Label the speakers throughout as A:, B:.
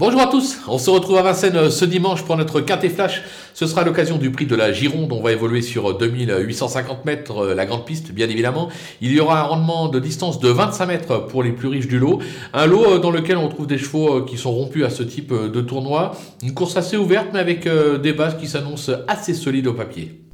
A: Bonjour à tous, on se retrouve à Vincennes euh, ce dimanche pour notre quintet flash. Ce sera l'occasion du prix de la Gironde, on va évoluer sur 2850 mètres, euh, la grande piste bien évidemment. Il y aura un rendement de distance de 25 mètres pour les plus riches du lot. Un lot euh, dans lequel on trouve des chevaux qui sont rompus à ce type de tournoi. Une course assez ouverte mais avec des bases qui s'annoncent assez solides au papier.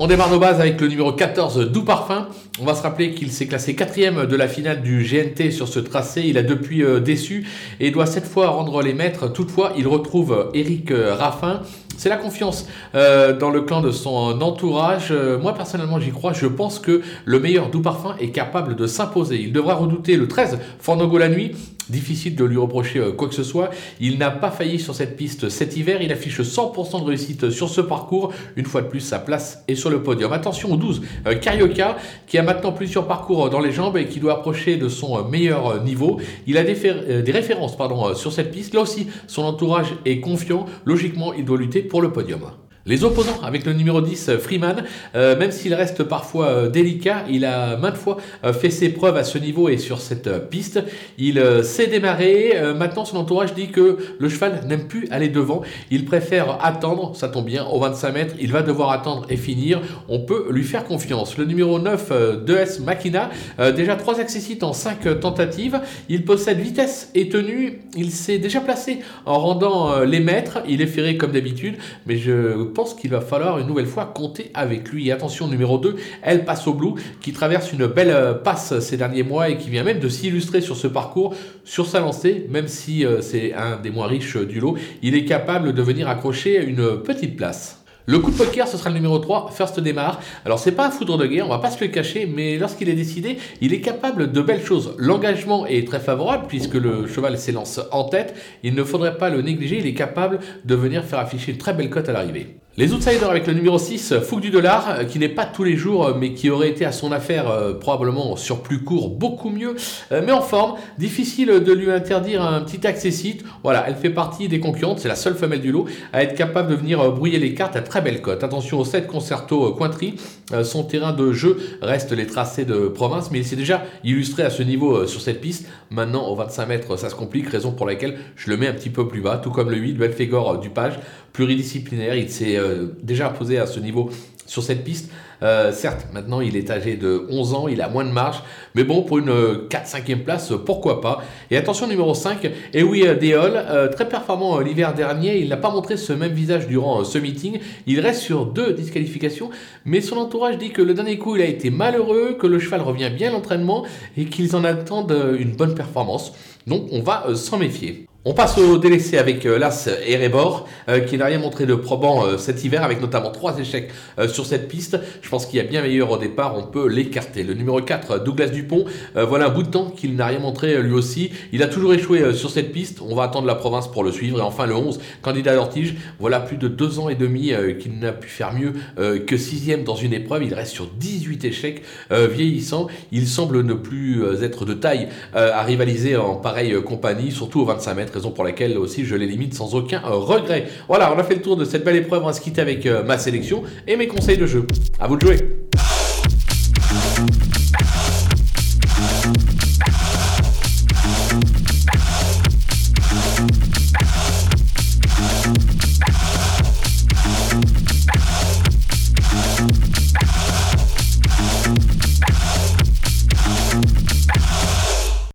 A: On démarre nos bases avec le numéro 14, Doux Parfum. On va se rappeler qu'il s'est classé quatrième de la finale du GNT sur ce tracé. Il a depuis euh, déçu et doit cette fois rendre les maîtres. Toutefois, il retrouve Eric euh, Raffin. C'est la confiance euh, dans le clan de son entourage. moi, personnellement, j'y crois. Je pense que le meilleur Doux Parfum est capable de s'imposer. Il devra redouter le 13, Fornogo la nuit. Difficile de lui reprocher euh, quoi que ce soit. Il n'a pas failli sur cette piste cet hiver. Il affiche 100% de réussite sur ce parcours. Une fois de plus, sa place est sur le podium. Attention au 12, euh, Karioka, qui a maintenant plusieurs parcours dans les jambes et qui doit approcher de son euh, meilleur niveau. Il a des, des références pardon, sur cette piste. Là aussi, son entourage est confiant. Logiquement, il doit lutter pour le podium. Les opposants avec le numéro 10, euh, Freeman, euh, même s'il reste parfois euh, délicat, il a maintes fois fait ses preuves à ce niveau et sur cette piste. Il s'est démarré. maintenant, son entourage dit que le cheval n'aime plus aller devant. Il préfère attendre, ça tombe bien, au 25 mètres. Il va devoir attendre et finir. On peut lui faire confiance. Le numéro 9, 2S Makina, déjà 3 accessites en 5 tentatives. Il possède vitesse et tenue. Il s'est déjà placé en rendant les mètres. Il est ferré comme d'habitude, mais je pense qu'il va falloir une nouvelle fois compter avec lui. attention, numéro 2, elle passe au Blue, qui traverse une belle euh, passe ces derniers mois et qui vient même de s'illustrer sur ce parcours, sur sa lancée, même si euh, c'est un des moins riches du lot, il est capable de venir accrocher une petite place. Le coup de poker, ce sera le numéro 3, First Démarre. Alors, c'est pas un foudre de guerre, on va pas se le cacher, mais lorsqu'il est décidé, il est capable de belles choses. L'engagement est très favorable puisque le cheval s'élance en tête. Il ne faudrait pas le négliger, il est capable de venir faire afficher une très belle cote à l'arrivée. Les outsiders avec le numéro 6, Fouque du Dollar, euh, qui n'est pas tous les jours, euh, mais qui aurait été à son affaire euh, probablement sur plus court, beaucoup mieux, mais en forme. Difficile de lui interdire un petit accessite. Voilà, elle fait partie des concurrentes, c'est la seule femelle du lot à être capable de venir brouiller les cartes à très belle cote. Attention au 7 Concerto Cointry, son terrain de jeu reste les tracés de province, mais il s'est déjà illustré à ce niveau sur cette piste. Maintenant, au 25 mètres, ça se complique, raison pour laquelle je le mets un petit peu plus bas, tout comme le 8, Belfegor du Page, pluridisciplinaire, il s'est euh, déjà imposé à ce niveau sur cette piste. Euh, certes, maintenant il est âgé de 11 ans, il a moins de marge, mais bon, pour une 4-5e place, pourquoi pas? Et attention, numéro 5, et oui, Deol, euh, très performant l'hiver dernier, il n'a pas montré ce même visage durant ce meeting, il reste sur deux disqualifications, mais son entourage dit que le dernier coup il a été malheureux, que le cheval revient bien à l'entraînement et qu'ils en attendent une bonne performance. Donc on va s'en méfier. On passe au délaissé avec euh, l'As Erebor, euh, qui n'a rien montré de probant euh, cet hiver, avec notamment trois échecs sur cette piste. Je pense qu'il y a bien meilleur au départ, on peut l'écarter. Le numéro 4, Douglas Dupont, voilà un bout de temps qu'il n'a rien montré lui aussi. Il a toujours échoué sur cette piste, on va attendre la province pour le suivre. Et enfin le 11, candidat d'Ortige, voilà plus de deux ans et demi qu'il n'a pu faire mieux que sixième dans une épreuve. Il reste sur 18 échecs vieillissant. Il semble ne plus être de taille à rivaliser en pareille compagnie, surtout au 25 mètres raison pour laquelle aussi je les limite sans aucun euh, regret. Voilà, on a fait le tour de cette belle épreuve, on va se quitter avec euh, ma sélection et mes conseils de jeu. À vous de jouer